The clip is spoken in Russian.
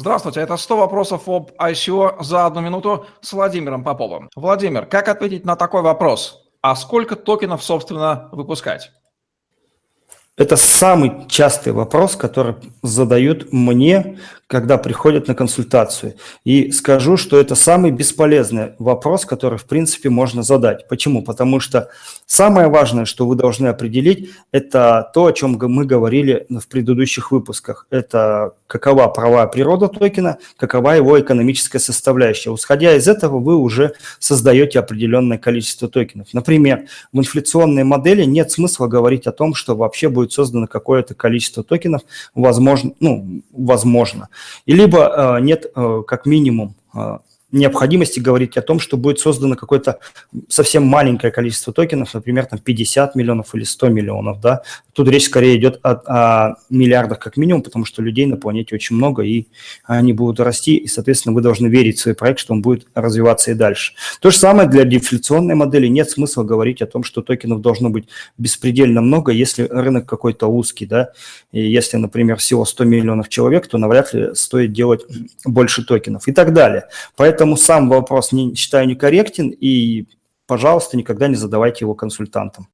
Здравствуйте, это 100 вопросов об ICO за одну минуту с Владимиром Поповым. Владимир, как ответить на такой вопрос? А сколько токенов, собственно, выпускать? Это самый частый вопрос, который задают мне, когда приходят на консультацию. И скажу, что это самый бесполезный вопрос, который, в принципе, можно задать. Почему? Потому что самое важное, что вы должны определить, это то, о чем мы говорили в предыдущих выпусках. Это какова правовая природа токена, какова его экономическая составляющая. Исходя из этого, вы уже создаете определенное количество токенов. Например, в инфляционной модели нет смысла говорить о том, что вообще будет создано какое-то количество токенов, возможно, ну, возможно. И либо э, нет э, как минимум э, необходимости говорить о том, что будет создано какое-то совсем маленькое количество токенов, например, там 50 миллионов или 100 миллионов, да. Тут речь скорее идет о, о миллиардах как минимум, потому что людей на планете очень много, и они будут расти, и, соответственно, вы должны верить в свой проект, что он будет развиваться и дальше. То же самое для дефляционной модели. Нет смысла говорить о том, что токенов должно быть беспредельно много, если рынок какой-то узкий, да. И если, например, всего 100 миллионов человек, то навряд ли стоит делать больше токенов и так далее. Поэтому сам вопрос не, считаю некорректен, и, пожалуйста, никогда не задавайте его консультантам.